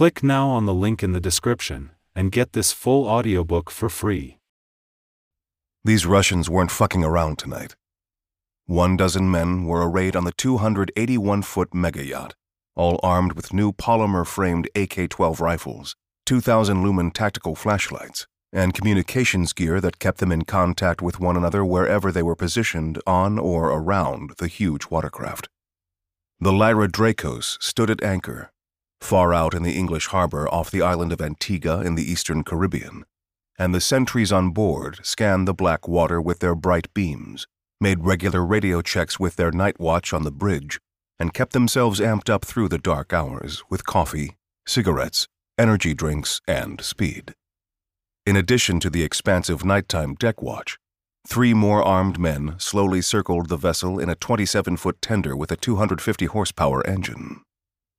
Click now on the link in the description and get this full audiobook for free. These Russians weren't fucking around tonight. One dozen men were arrayed on the 281 foot mega yacht, all armed with new polymer framed AK 12 rifles, 2,000 lumen tactical flashlights, and communications gear that kept them in contact with one another wherever they were positioned on or around the huge watercraft. The Lyra Dracos stood at anchor, far out in the English harbor off the island of Antigua in the eastern Caribbean, and the sentries on board scanned the black water with their bright beams, made regular radio checks with their night watch on the bridge, and kept themselves amped up through the dark hours with coffee, cigarettes, energy drinks, and speed. In addition to the expansive nighttime deck watch, three more armed men slowly circled the vessel in a 27 foot tender with a 250 horsepower engine.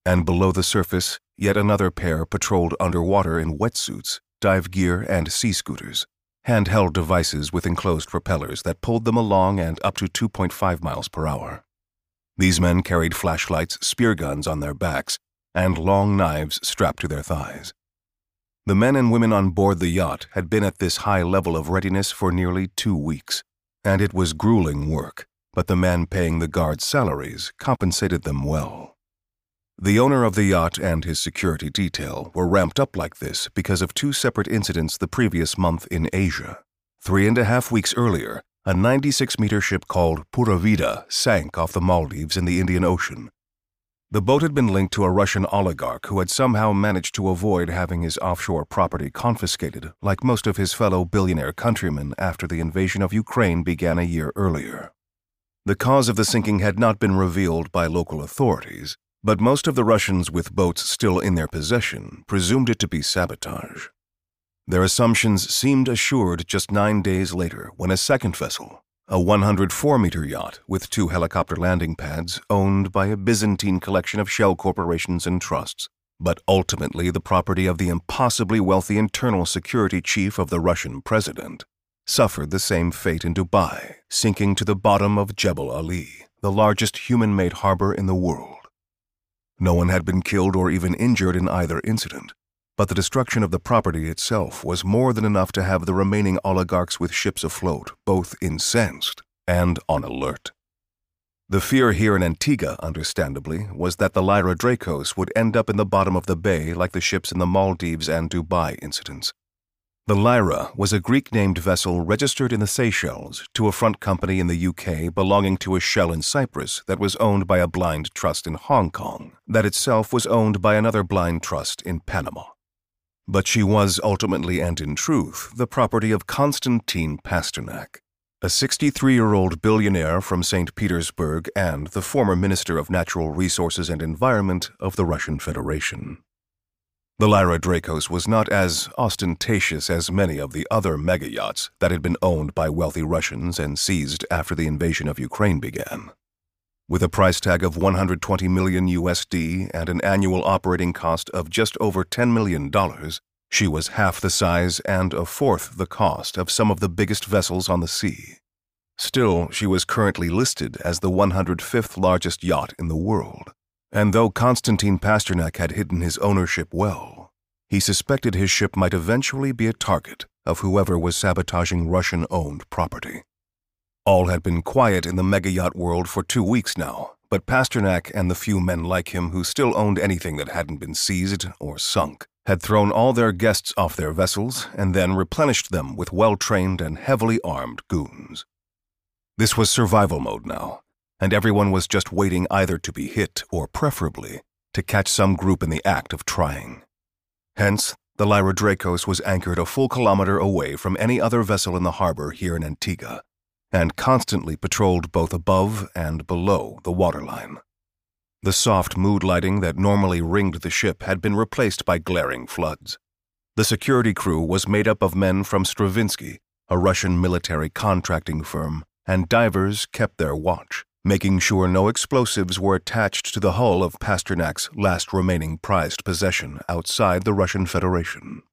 And below the surface, yet another pair patrolled underwater in wetsuits, dive gear, and sea scooters handheld devices with enclosed propellers that pulled them along and up to 2.5 miles per hour. These men carried flashlights, spear guns on their backs, and long knives strapped to their thighs. The men and women on board the yacht had been at this high level of readiness for nearly two weeks, and it was grueling work, but the men paying the guards' salaries compensated them well. The owner of the yacht and his security detail were ramped up like this because of two separate incidents the previous month in Asia. Three and a half weeks earlier, a 96 meter ship called Pura Vida sank off the Maldives in the Indian Ocean. The boat had been linked to a Russian oligarch who had somehow managed to avoid having his offshore property confiscated, like most of his fellow billionaire countrymen after the invasion of Ukraine began a year earlier. The cause of the sinking had not been revealed by local authorities, but most of the Russians with boats still in their possession presumed it to be sabotage. Their assumptions seemed assured just nine days later when a second vessel, a 104 meter yacht with two helicopter landing pads owned by a Byzantine collection of shell corporations and trusts, but ultimately the property of the impossibly wealthy internal security chief of the Russian president, suffered the same fate in Dubai, sinking to the bottom of Jebel Ali, the largest human made harbor in the world. No one had been killed or even injured in either incident, but the destruction of the property itself was more than enough to have the remaining oligarchs with ships afloat both incensed and on alert. The fear here in Antigua, understandably, was that the Lyra Dracos would end up in the bottom of the bay like the ships in the Maldives and Dubai incidents. The Lyra was a Greek named vessel registered in the Seychelles to a front company in the UK belonging to a shell in Cyprus that was owned by a blind trust in Hong Kong, that itself was owned by another blind trust in Panama. But she was ultimately and in truth the property of Konstantin Pasternak, a 63 year old billionaire from St. Petersburg and the former Minister of Natural Resources and Environment of the Russian Federation. The Lyra Dracos was not as ostentatious as many of the other mega yachts that had been owned by wealthy Russians and seized after the invasion of Ukraine began. With a price tag of 120 million USD and an annual operating cost of just over $10 million, she was half the size and a fourth the cost of some of the biggest vessels on the sea. Still, she was currently listed as the 105th largest yacht in the world. And though Konstantin Pasternak had hidden his ownership well, he suspected his ship might eventually be a target of whoever was sabotaging Russian owned property. All had been quiet in the mega yacht world for two weeks now, but Pasternak and the few men like him who still owned anything that hadn't been seized or sunk had thrown all their guests off their vessels and then replenished them with well trained and heavily armed goons. This was survival mode now, and everyone was just waiting either to be hit or, preferably, to catch some group in the act of trying. Hence, the Lyra Dracos was anchored a full kilometer away from any other vessel in the harbor here in Antigua, and constantly patrolled both above and below the waterline. The soft mood lighting that normally ringed the ship had been replaced by glaring floods. The security crew was made up of men from Stravinsky, a Russian military contracting firm, and divers kept their watch making sure no explosives were attached to the hull of Pasternak's last remaining prized possession outside the Russian Federation.